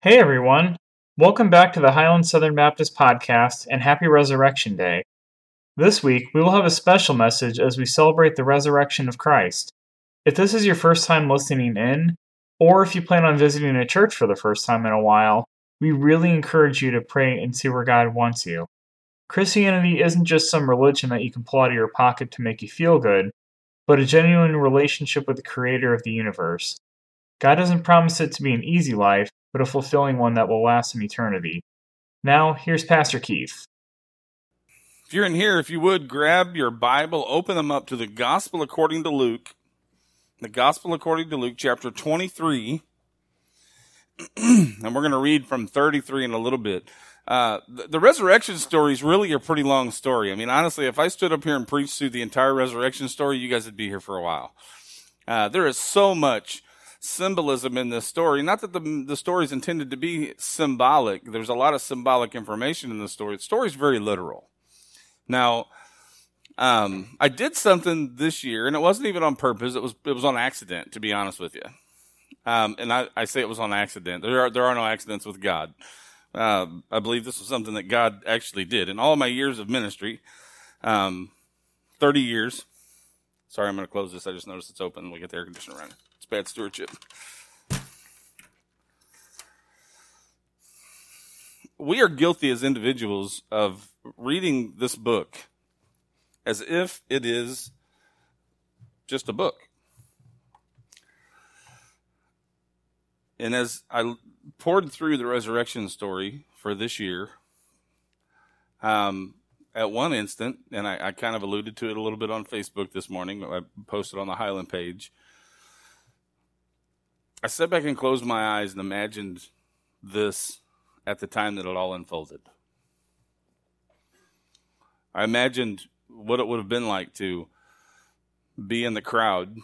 Hey everyone! Welcome back to the Highland Southern Baptist Podcast and happy Resurrection Day. This week, we will have a special message as we celebrate the resurrection of Christ. If this is your first time listening in, or if you plan on visiting a church for the first time in a while, we really encourage you to pray and see where God wants you. Christianity isn't just some religion that you can pull out of your pocket to make you feel good, but a genuine relationship with the Creator of the universe. God doesn't promise it to be an easy life, but a fulfilling one that will last in eternity. Now, here's Pastor Keith. If you're in here, if you would grab your Bible, open them up to the Gospel according to Luke, the Gospel according to Luke, chapter 23. and we're going to read from 33 in a little bit. Uh, the, the, resurrection story is really a pretty long story. I mean, honestly, if I stood up here and preached through the entire resurrection story, you guys would be here for a while. Uh, there is so much symbolism in this story. Not that the, the story is intended to be symbolic. There's a lot of symbolic information in the story. The story is very literal. Now, um, I did something this year, and it wasn't even on purpose. It was it was on accident, to be honest with you. Um, and I, I say it was on accident. There are there are no accidents with God. Uh, I believe this was something that God actually did. In all my years of ministry, um, 30 years. Sorry, I'm going to close this. I just noticed it's open. We get the air conditioner running bad stewardship. We are guilty as individuals of reading this book as if it is just a book. And as I poured through the resurrection story for this year, um, at one instant, and I, I, kind of alluded to it a little bit on Facebook this morning, I posted on the Highland page. I sat back and closed my eyes and imagined this at the time that it all unfolded. I imagined what it would have been like to be in the crowd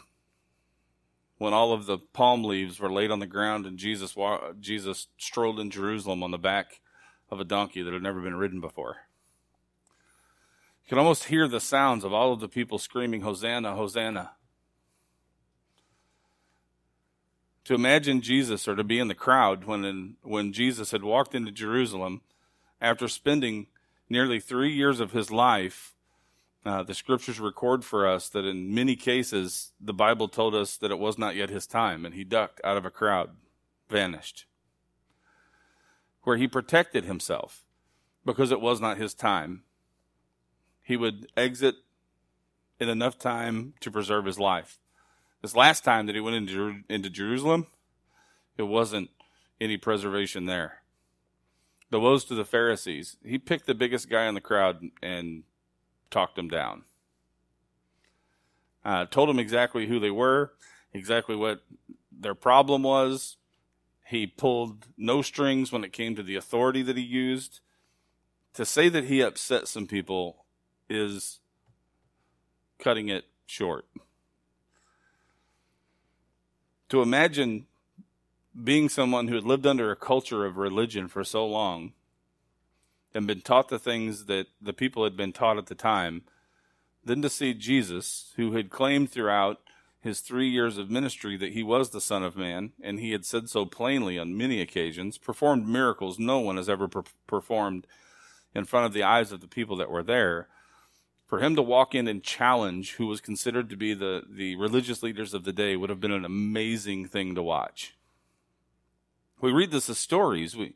when all of the palm leaves were laid on the ground and Jesus Jesus strolled in Jerusalem on the back of a donkey that had never been ridden before. You could almost hear the sounds of all of the people screaming, Hosanna, Hosanna. To imagine Jesus or to be in the crowd when in, when Jesus had walked into Jerusalem after spending nearly three years of his life. Uh, the scriptures record for us that in many cases the Bible told us that it was not yet his time, and he ducked out of a crowd, vanished, where he protected himself because it was not his time. He would exit in enough time to preserve his life. This last time that he went into, into Jerusalem, it wasn't any preservation there. The woes to the Pharisees. He picked the biggest guy in the crowd and talked him down. Uh, told him exactly who they were, exactly what their problem was. He pulled no strings when it came to the authority that he used. To say that he upset some people is cutting it short to imagine being someone who had lived under a culture of religion for so long and been taught the things that the people had been taught at the time, then to see Jesus, who had claimed throughout his three years of ministry that he was the Son of Man, and he had said so plainly on many occasions, performed miracles no one has ever per- performed in front of the eyes of the people that were there for him to walk in and challenge who was considered to be the, the religious leaders of the day would have been an amazing thing to watch. We read this as stories, we,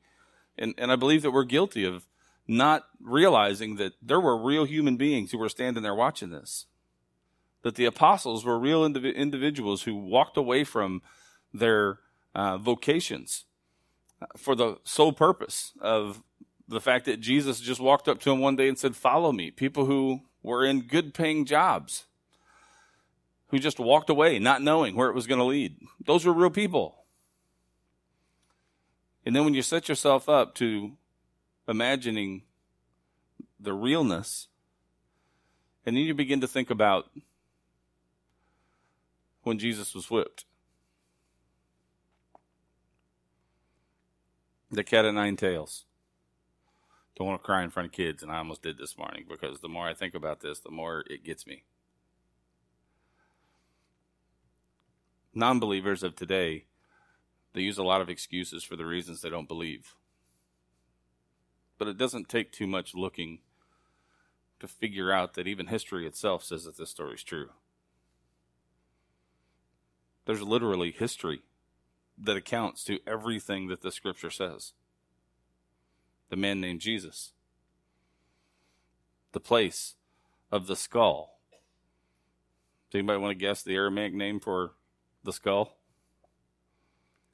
and, and I believe that we're guilty of not realizing that there were real human beings who were standing there watching this. That the apostles were real indiv- individuals who walked away from their uh, vocations uh, for the sole purpose of the fact that Jesus just walked up to them one day and said, Follow me. People who were in good paying jobs who just walked away not knowing where it was going to lead. Those were real people. And then when you set yourself up to imagining the realness, and then you begin to think about when Jesus was whipped. The cat of nine tails don't want to cry in front of kids, and I almost did this morning because the more I think about this, the more it gets me. Non believers of today, They use a lot of excuses for the reasons they don't believe. But it doesn't take too much looking to figure out that even history itself says that this story is true. There's literally history that accounts to everything that the scripture says. The man named Jesus, the place of the skull. Does anybody want to guess the Aramaic name for the skull?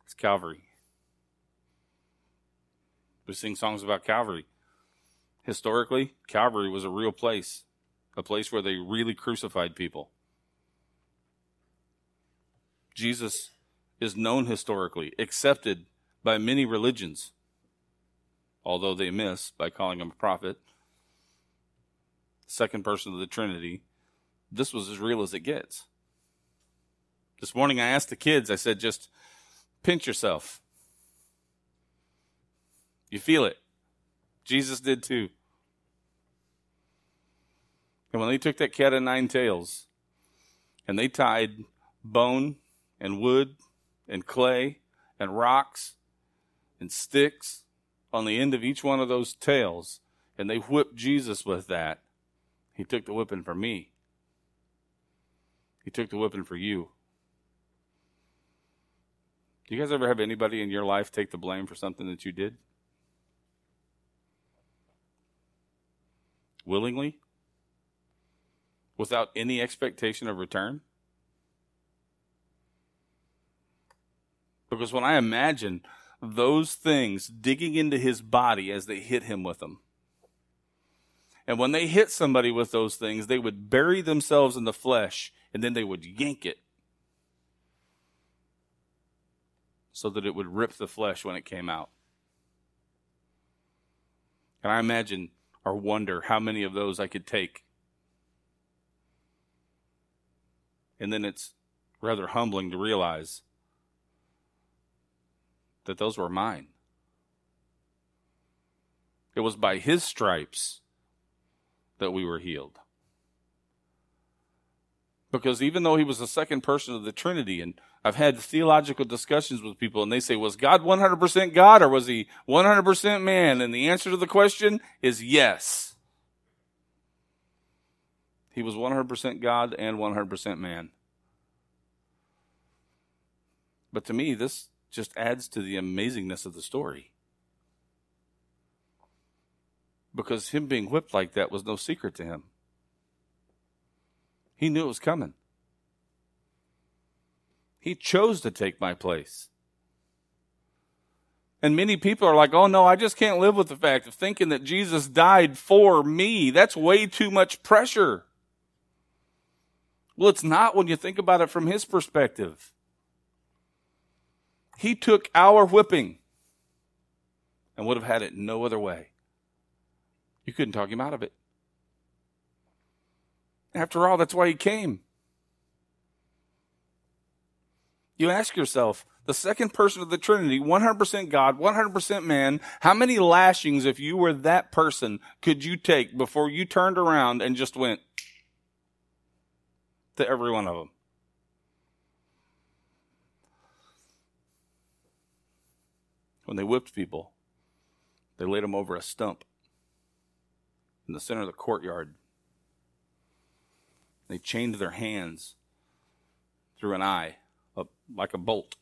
It's Calvary. We sing songs about Calvary. Historically, Calvary was a real place, a place where they really crucified people. Jesus is known historically, accepted by many religions, although they miss by calling him a prophet. Second person of the Trinity. This was as real as it gets. This morning I asked the kids, I said, just pinch yourself. You feel it. Jesus did too. And when they took that cat of nine tails and they tied bone and wood and clay and rocks and sticks on the end of each one of those tails, and they whipped Jesus with that, he took the whipping for me. He took the whipping for you. Do you guys ever have anybody in your life take the blame for something that you did? Willingly? Without any expectation of return? Because when I imagine those things digging into his body as they hit him with them, and when they hit somebody with those things, they would bury themselves in the flesh and then they would yank it so that it would rip the flesh when it came out. And I imagine or wonder how many of those I could take. And then it's rather humbling to realize that those were mine. It was by his stripes that we were healed. Because even though he was the second person of the Trinity, and I've had theological discussions with people, and they say, was God 100% God or was he 100% man? And the answer to the question is yes. He was 100% God and 100% man. But to me, this just adds to the amazingness of the story. Because him being whipped like that was no secret to him. He knew it was coming. He chose to take my place. And many people are like, oh no, I just can't live with the fact of thinking that Jesus died for me. That's way too much pressure. Well, it's not when you think about it from his perspective. He took our whipping and would have had it no other way. You couldn't talk him out of it. After all, that's why he came. You ask yourself, the second person of the Trinity, 100% God, 100% man, how many lashings, if you were that person, could you take before you turned around and just went to every one of them? When they whipped people, they laid them over a stump in the center of the courtyard. They chained their hands through an eye, up like a bolt.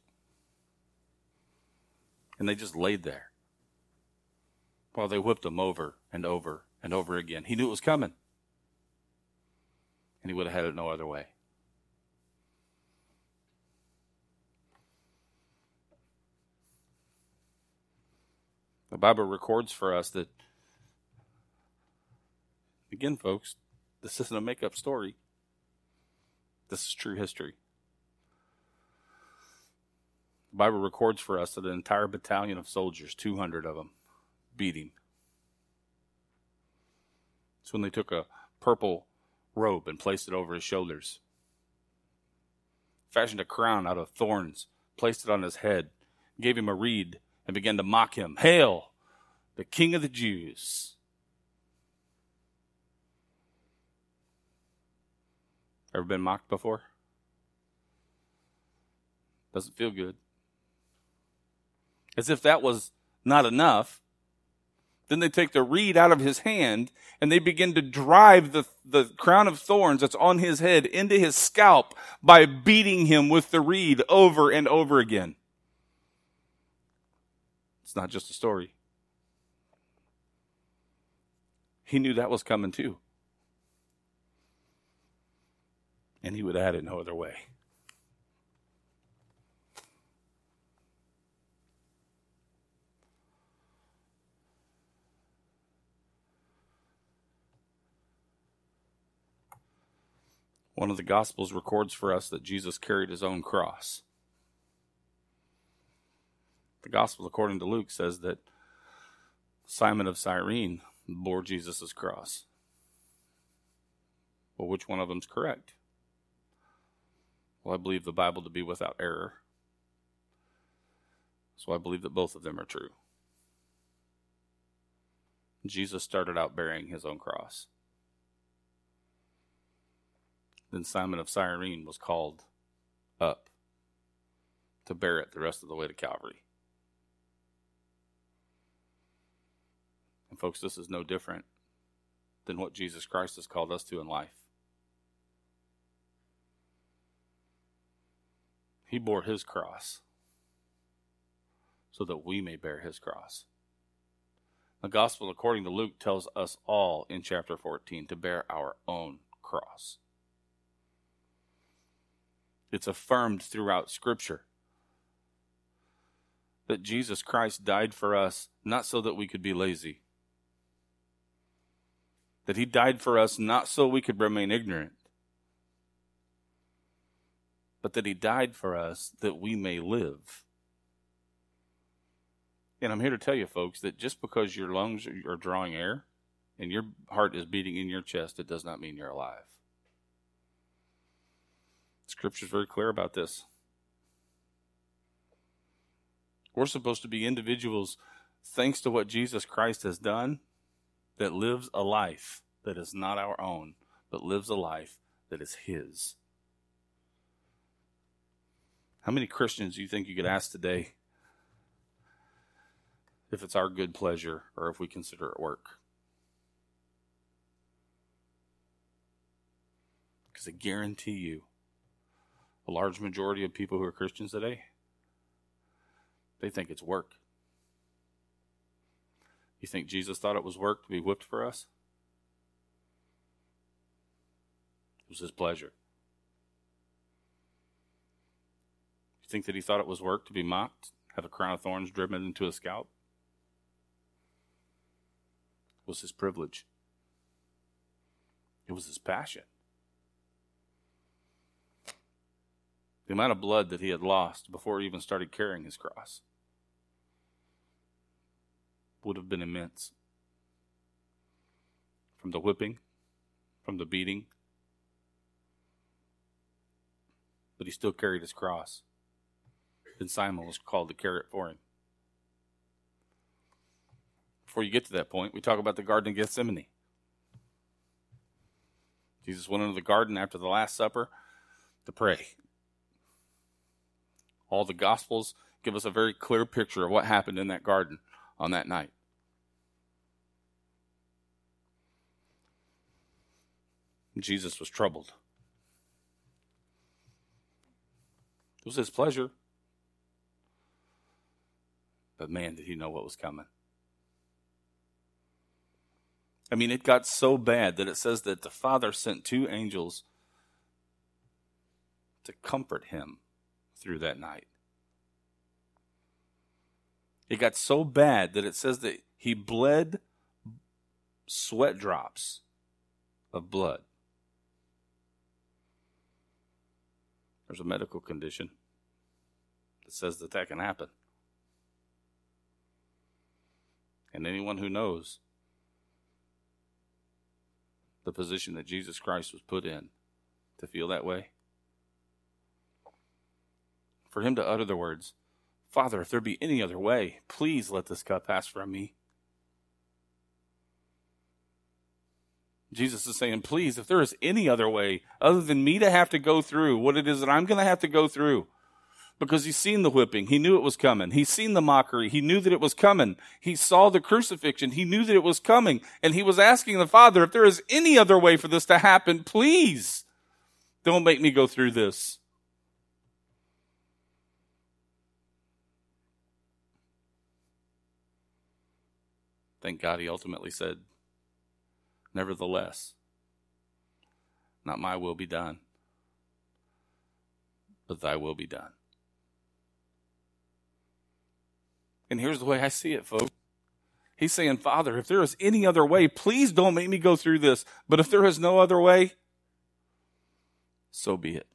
And they just laid there while they whipped them over and over and over again. He knew it was coming. And he would have had it no other way. The Bible records for us that, again, folks, this isn't a make up story. This is true history. The Bible records for us that an entire battalion of soldiers, 200 of them, beat him. It's when they took a purple robe and placed it over his shoulders, fashioned a crown out of thorns, placed it on his head, gave him a reed and began to mock him. Hail, the King of the Jews. Ever been mocked before? Doesn't feel good. As if that was not enough. Then they take the reed out of his hand and they begin to drive the, the crown of thorns that's on his head into his scalp by beating him with the reed over and over again. It's not just a story. He knew that was coming too. And he would add it no other way. One of the Gospels records for us that Jesus carried his own cross. The Gospel, according to Luke, says that Simon of Cyrene bore Jesus' cross. Well, which one of them's correct? Well, I believe the Bible to be without error. So I believe that both of them are true. Jesus started out bearing his own cross. Then Simon of Cyrene was called up to bear it the rest of the way to Calvary. Folks, this is no different than what Jesus Christ has called us to in life. He bore his cross so that we may bear his cross. The gospel, according to Luke, tells us all in chapter 14 to bear our own cross. It's affirmed throughout Scripture that Jesus Christ died for us not so that we could be lazy, that He died for us not so we could remain ignorant, but that He died for us that we may live. And I'm here to tell you, folks, that just because your lungs are drawing air and your heart is beating in your chest, it does not mean you're alive. Scripture is very clear about this. We're supposed to be individuals, thanks to what Jesus Christ has done, that lives a life that is not our own, but lives a life that is His. How many Christians do you think you could ask today if it's our good pleasure or if we consider it work? Because I guarantee you, a large majority of people who are Christians today, they think it's work. You think Jesus thought it was work to be whipped for us? It was his pleasure. You think that he thought it was work to be mocked, have a crown of thorns driven into his scalp? It was his privilege. It was his passion. the amount of blood that he had lost before he even started carrying his cross would have been immense. From the whipping, from the beating. But he still carried his cross. Then Simon was called to carry it for him. Before you get to that point, we talk about the Garden of Gethsemane. Jesus went into the garden after the Last Supper to pray all the Gospels give us a very clear picture of what happened in that garden on that night. Jesus was troubled. It was his pleasure. But man, did he know what was coming. I mean, it got so bad that it says that the Father sent two angels to comfort him through that night. It got so bad that it says that he bled sweat drops of blood. There's a medical condition that says that that can happen. And anyone who knows the position that Jesus Christ was put in to feel that way, for him to utter the words, Father, if there be any other way, please let this cup pass from me. Jesus is saying, please, if there is any other way other than me to have to go through what it is that I'm going to have to go through, because he's seen the whipping. He knew it was coming. He's seen the mockery. He knew that it was coming. He saw the crucifixion. He knew that it was coming. And he was asking the Father, if there is any other way for this to happen, please don't make me go through this. Thank God he ultimately said, Nevertheless, not my will be done, but thy will be done. And here's the way I see it, folks. He's saying, Father, if there is any other way, please don't make me go through this. But if there is no other way, so be it.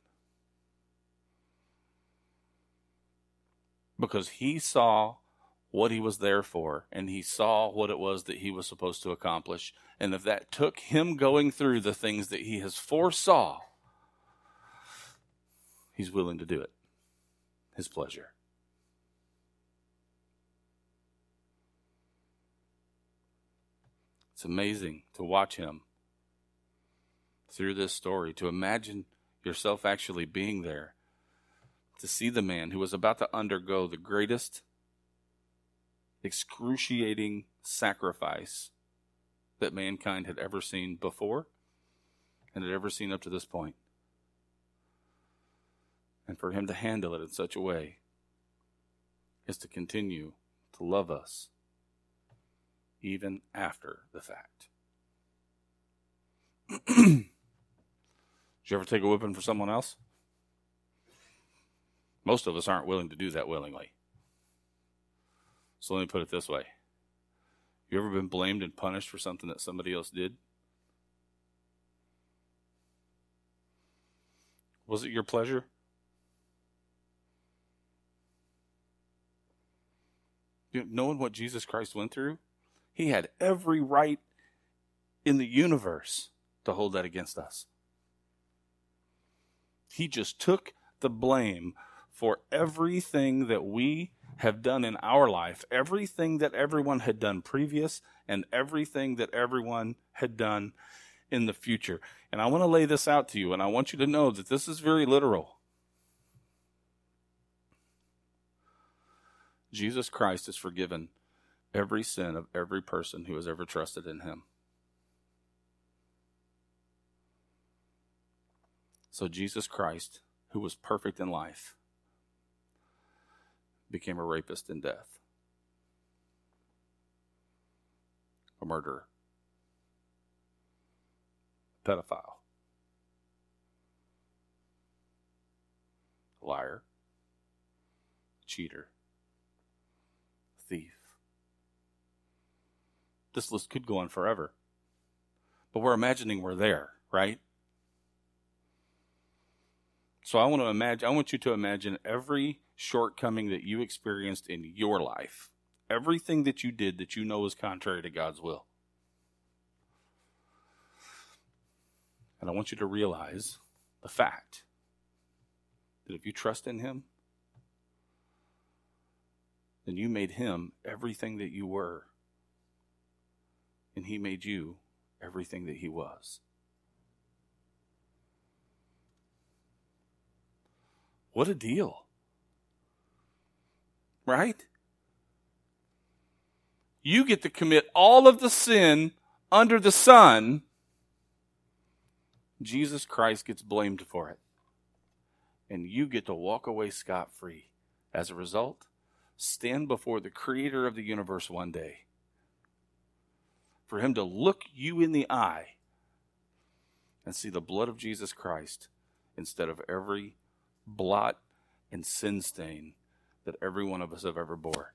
Because he saw what he was there for, and he saw what it was that he was supposed to accomplish. And if that took him going through the things that he has foresaw, he's willing to do it. His pleasure. It's amazing to watch him through this story, to imagine yourself actually being there, to see the man who was about to undergo the greatest excruciating sacrifice that mankind had ever seen before and had ever seen up to this point. And for him to handle it in such a way is to continue to love us even after the fact. Did you ever take a whipping for someone else? Most of us aren't willing to do that willingly. So let me put it this way. You ever been blamed and punished for something that somebody else did? Was it your pleasure? You know, knowing what Jesus Christ went through, he had every right in the universe to hold that against us. He just took the blame for everything that we have done in our life, everything that everyone had done previous, and everything that everyone had done in the future. And I want to lay this out to you, and I want you to know that this is very literal. Jesus Christ has forgiven every sin of every person who has ever trusted in him. So Jesus Christ, who was perfect in life, became a rapist in death, a murderer, a pedophile, a liar, a cheater, a thief. This list could go on forever. But we're imagining we're there, right? So I want to imagine I want you to imagine every shortcoming that you experienced in your life. Everything that you did that you know is contrary to God's will. And I want you to realize the fact that if you trust in Him, then you made Him everything that you were and He made you everything that He was. What a deal. Right? You get to commit all of the sin under the sun. Jesus Christ gets blamed for it. And you get to walk away scot free. As a result, stand before the creator of the universe one day for him to look you in the eye and see the blood of Jesus Christ instead of every blot and sin stain that every one of us have ever bore.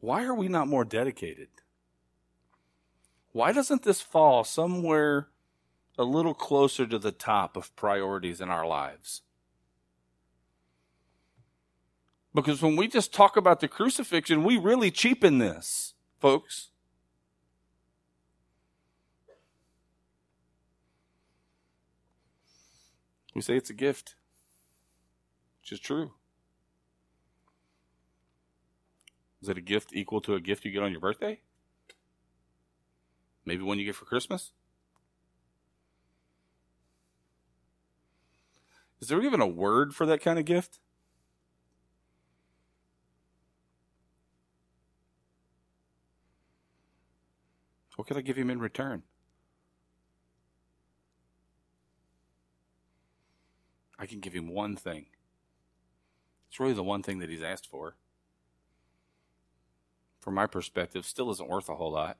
Why are we not more dedicated? Why doesn't this fall somewhere a little closer to the top of priorities in our lives? Because when we just talk about the crucifixion, we really cheapen this, folks. You say it's a gift, which is true. Is it a gift equal to a gift you get on your birthday? Maybe one you get for Christmas? Is there even a word for that kind of gift? What could I give him in return? I can give him one thing. It's really the one thing that he's asked for. From my perspective, still isn't worth a whole lot.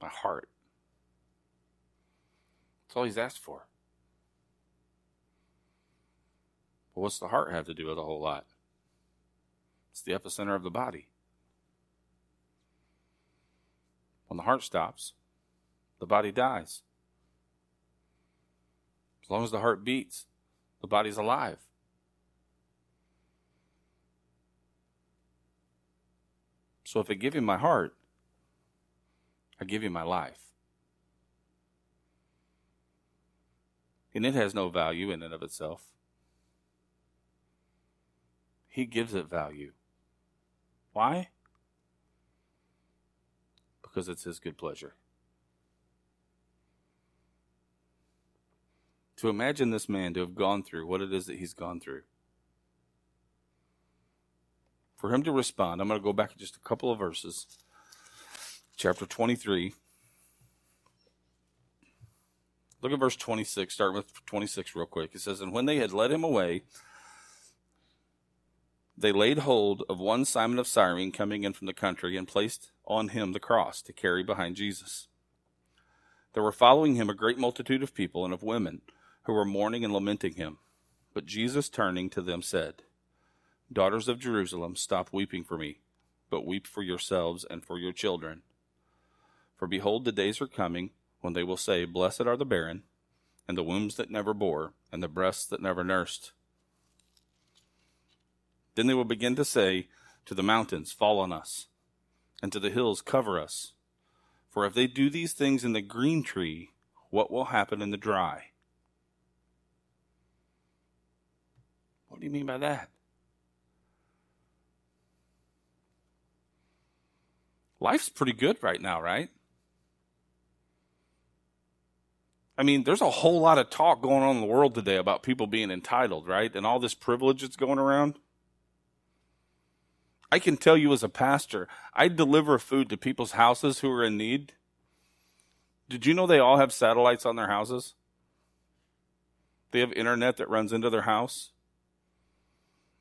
My heart. That's all he's asked for. But what's the heart have to do with a whole lot? It's the epicenter of the body. When the heart stops, the body dies. As long as the heart beats, the body's alive. So if I give him my heart, I give him my life. And it has no value in and of itself. He gives it value. Why? Because it's his good pleasure. To imagine this man to have gone through what it is that he's gone through. For him to respond, I'm going to go back just a couple of verses. Chapter 23. Look at verse 26, start with 26 real quick. It says, And when they had led him away, they laid hold of one Simon of Cyrene coming in from the country and placed on him the cross to carry behind Jesus. There were following him a great multitude of people and of women who were mourning and lamenting him. But Jesus, turning to them, said, Daughters of Jerusalem, stop weeping for me, but weep for yourselves and for your children. For behold, the days are coming when they will say, Blessed are the barren, and the wombs that never bore, and the breasts that never nursed. Then they will begin to say to the mountains, Fall on us, and to the hills, Cover us. For if they do these things in the green tree, what will happen in the dry? What do you mean by that? Life's pretty good right now, right? I mean, there's a whole lot of talk going on in the world today about people being entitled, right? And all this privilege that's going around. I can tell you as a pastor, I deliver food to people's houses who are in need. Did you know they all have satellites on their houses? They have internet that runs into their house.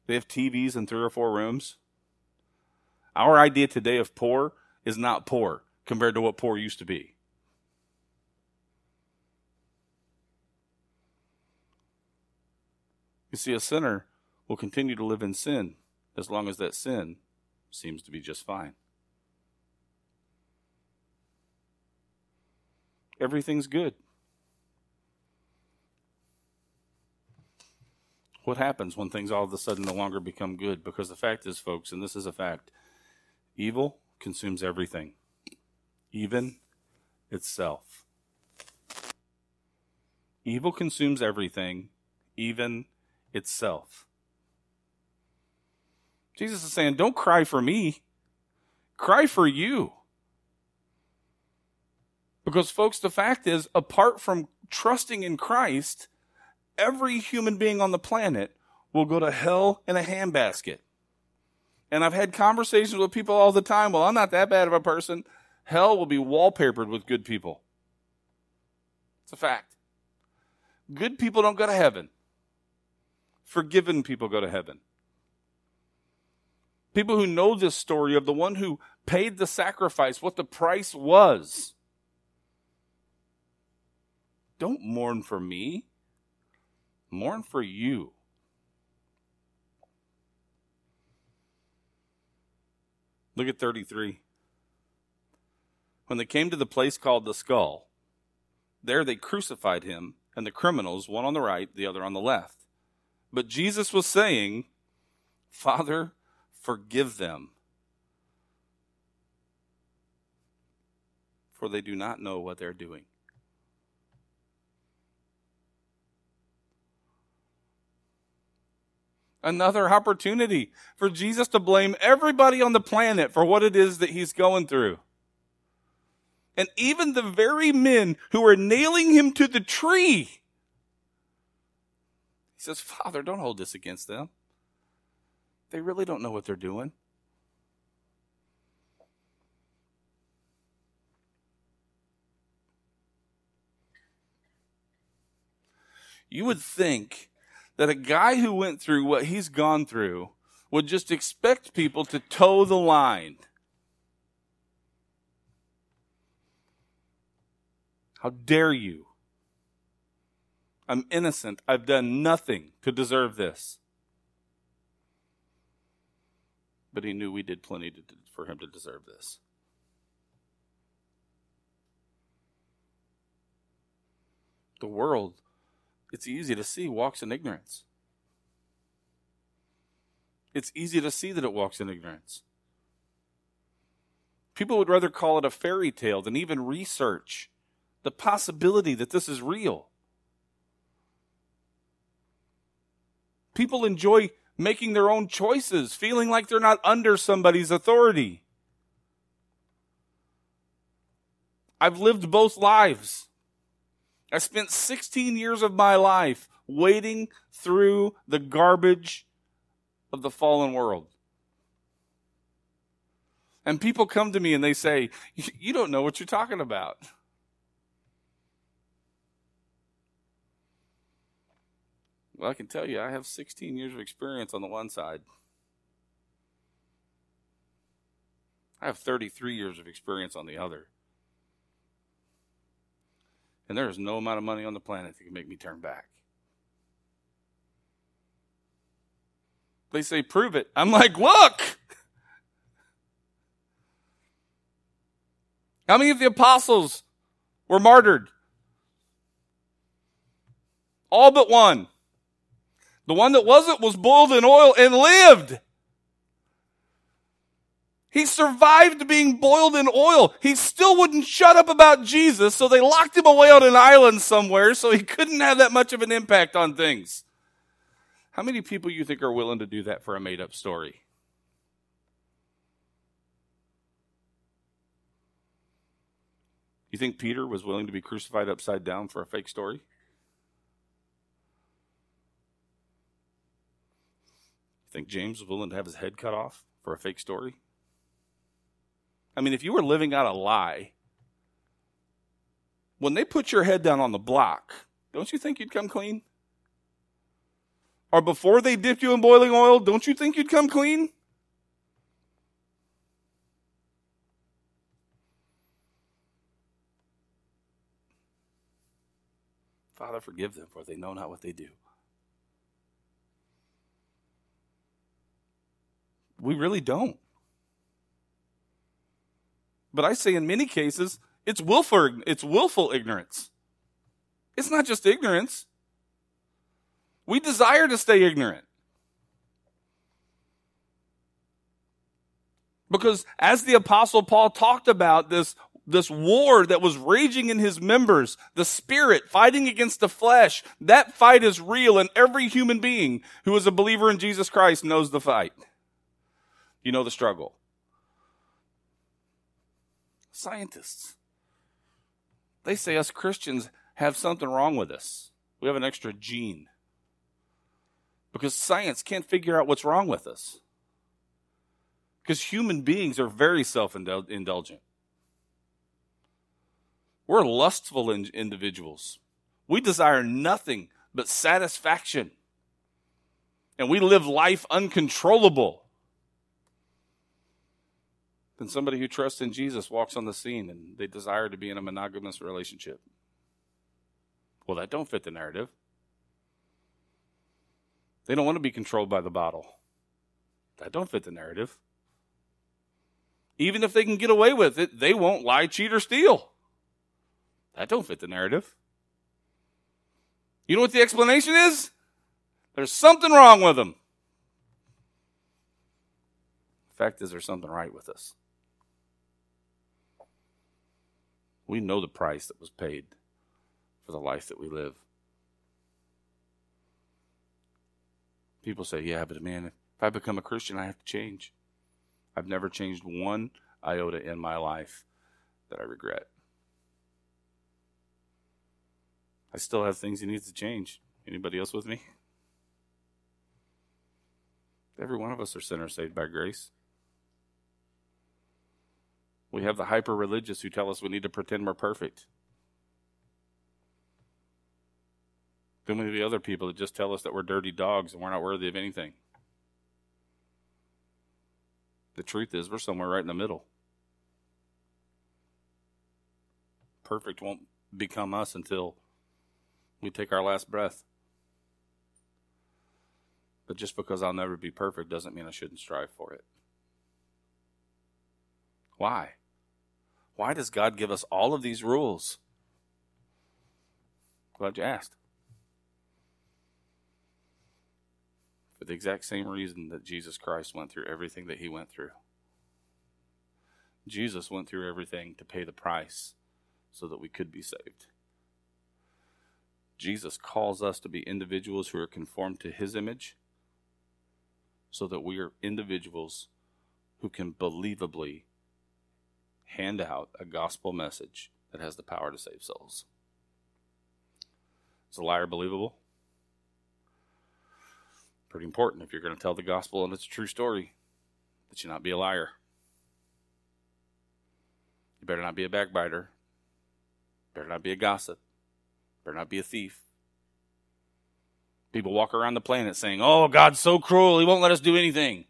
They have TVs in three or four rooms. Our idea today of poor is not poor compared to what poor used to be. You see, a sinner will continue to live in sin as long as that sin seems to be just fine. Everything's good. What happens when things all of a sudden no longer become good? Because the fact is, folks, and this is a fact, evil consumes everything, even itself. Evil consumes everything, even itself. Jesus is saying, Don't cry for me, cry for you. Because, folks, the fact is, apart from trusting in Christ, every human being on the planet will go to hell in a handbasket. And I've had conversations with people all the time. Well, I'm not that bad of a person. Hell will be wallpapered with good people. It's a fact. Good people don't go to heaven. Forgiven people go to heaven. People who know this story of the one who paid the sacrifice, what the price was. Don't mourn for me. Mourn for you. Look at 33. When they came to the place called the skull, there they crucified him and the criminals, one on the right, the other on the left. But Jesus was saying, Father, forgive them, for they do not know what they're doing. Another opportunity for Jesus to blame everybody on the planet for what it is that he's going through. And even the very men who are nailing him to the tree. He says, Father, don't hold this against them. They really don't know what they're doing. You would think that a guy who went through what he's gone through would just expect people to toe the line. How dare you? I'm innocent. I've done nothing to deserve this. But he knew we did plenty to, for him to deserve this. The world it's easy to see walks in ignorance. It's easy to see that it walks in ignorance. People would rather call it a fairy tale than even research the possibility that this is real. People enjoy making their own choices, feeling like they're not under somebody's authority. I've lived both lives. I spent 16 years of my life wading through the garbage of the fallen world. And people come to me and they say, You don't know what you're talking about. Well, I can tell you, I have 16 years of experience on the one side. I have 33 years of experience on the other. And there is no amount of money on the planet that can make me turn back. They say, prove it. I'm like, look! How many of the apostles were martyred? All but one. The one that wasn't was boiled in oil and lived. He survived being boiled in oil. He still wouldn't shut up about Jesus, so they locked him away on an island somewhere so he couldn't have that much of an impact on things. How many people you think are willing to do that for a made up story? You think Peter was willing to be crucified upside down for a fake story? You think James was willing to have his head cut off for a fake story? I mean, if you were living out a lie, when they put your head down on the block, don't you think you'd come clean? Or before they dipped you in boiling oil, don't you think you'd come clean? Father, forgive them, for they know not what they do. We really don't. But I say in many cases, it's willful, it's willful ignorance. It's not just ignorance. We desire to stay ignorant. Because as the apostle Paul talked about this, this war that was raging in his members, the spirit fighting against the flesh, that fight is real and every human being who is a believer in Jesus Christ knows the fight. You know the struggle scientists. They say us Christians have something wrong with us. We have an extra gene. Because science can't figure out what's wrong with us. Because human beings are very self indulgent. We're lustful in- individuals. We desire nothing but satisfaction. And we live life uncontrollable than somebody who trusts in Jesus walks on the scene and they desire to be in a monogamous relationship. Well, that don't fit the narrative. They don't want to be controlled by the bottle. That don't fit the narrative. Even if they can get away with it, they won't lie, cheat, or steal. That don't fit the narrative. You know what the explanation is? There's something wrong with them. The fact is, there's something right with us. We know the price that was paid for the life that we live. People say, yeah, but man, if I become a Christian, I have to change. I've never changed one iota in my life that I regret. I still have things he needs to change. Anybody else with me? Every one of us are sinners saved by grace. We have the hyper religious who tell us we need to pretend we're perfect. Then we have the other people that just tell us that we're dirty dogs and we're not worthy of anything. The truth is, we're somewhere right in the middle. Perfect won't become us until we take our last breath. But just because I'll never be perfect doesn't mean I shouldn't strive for it. Why? Why does God give us all of these rules? Glad you asked. For the exact same reason that Jesus Christ went through everything that he went through. Jesus went through everything to pay the price so that we could be saved. Jesus calls us to be individuals who are conformed to his image so that we are individuals who can believably hand out a gospel message that has the power to save souls. Is a liar believable? Pretty important if you're going to tell the gospel and it's a true story that you not be a liar. You better not be a backbiter. Better not be a gossip. Better not be a thief. People walk around the planet saying, Oh, God's so cruel, He won't let us do anything.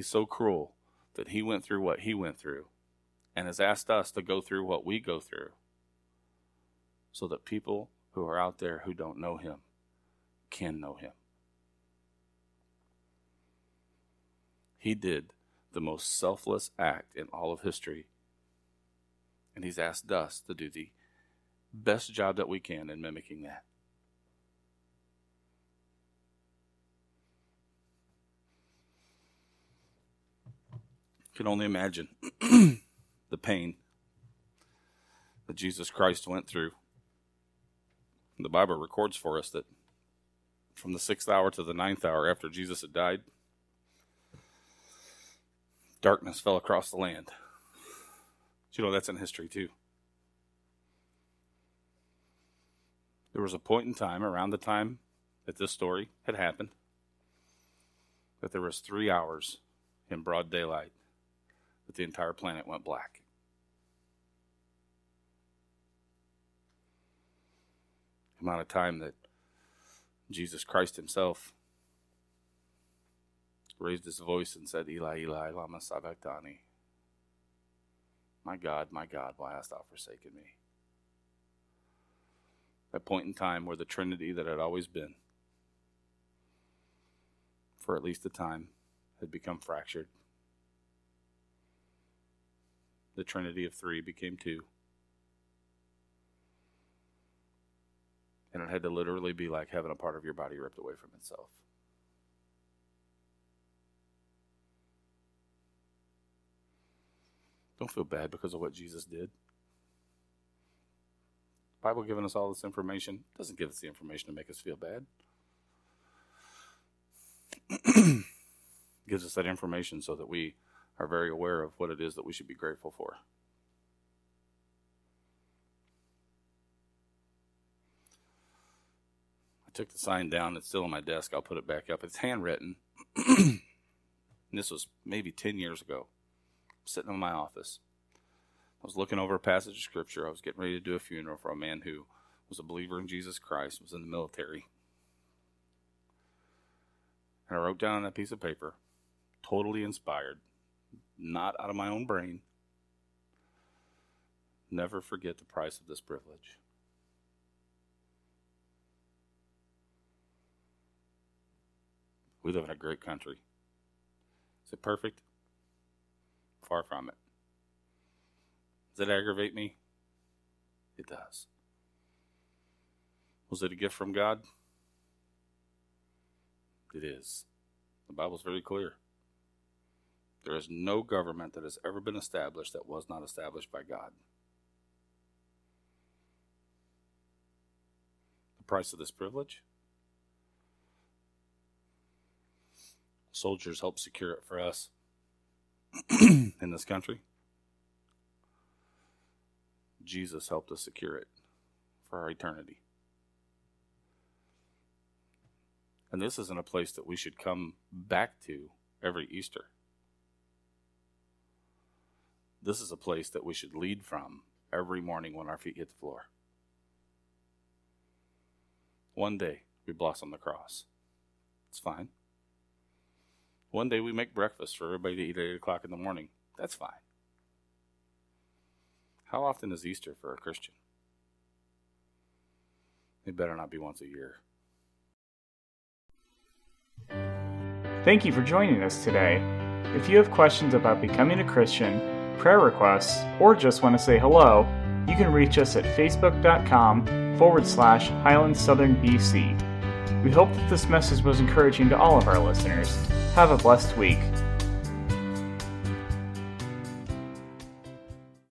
He's so cruel that He went through what He went through and has asked us to go through what we go through so that people who are out there who don't know Him can know Him. He did the most selfless act in all of history and He's asked us to do the best job that we can in mimicking that. Can only imagine the pain that Jesus Christ went through. The Bible records for us that from the sixth hour to the ninth hour after Jesus had died, darkness fell across the land you know that's in history too. There was a point in time around the time that this story had happened that there was three hours in broad daylight that the entire planet went black. The amount of time that Jesus Christ himself raised his voice and said, Eli, Eli, lama sabachthani. My God, my God, why hast thou forsaken me? That point in time where the Trinity that had always been, for at least a time, had become fractured. The Trinity of three became two. And it had to literally be like having a part of your body ripped away from itself. Don't feel bad because of what Jesus did. Bible giving us all this information doesn't give us the information to make us feel bad. gives us that information so that we are very aware of what it is that we should be grateful for. I took the sign down. It's still on my desk. I'll put it back up. It's handwritten. and this was maybe 10 years ago I'm sitting in my office. I was looking over a passage of scripture. I was getting ready to do a funeral for a man who was a believer in Jesus Christ, was in the military. And I wrote down on that piece of paper, totally inspired, not out of my own brain. Never forget the price of this privilege. We live in a great country. Is it perfect? Far from it. Does it aggravate me? It does. Was it a gift from God? It is. The Bible's very clear. There is no government that has ever been established that was not established by God. The price of this privilege? Soldiers help secure it for us. in this country. Jesus helped us secure it for our eternity. And this isn't a place that we should come back to every Easter. This is a place that we should lead from every morning when our feet hit the floor. One day we blossom the cross. It's fine. One day we make breakfast for everybody to eat at 8 o'clock in the morning. That's fine. How often is Easter for a Christian? It better not be once a year. Thank you for joining us today. If you have questions about becoming a Christian, prayer requests, or just want to say hello, you can reach us at facebook.com forward slash Highland Southern BC. We hope that this message was encouraging to all of our listeners. Have a blessed week.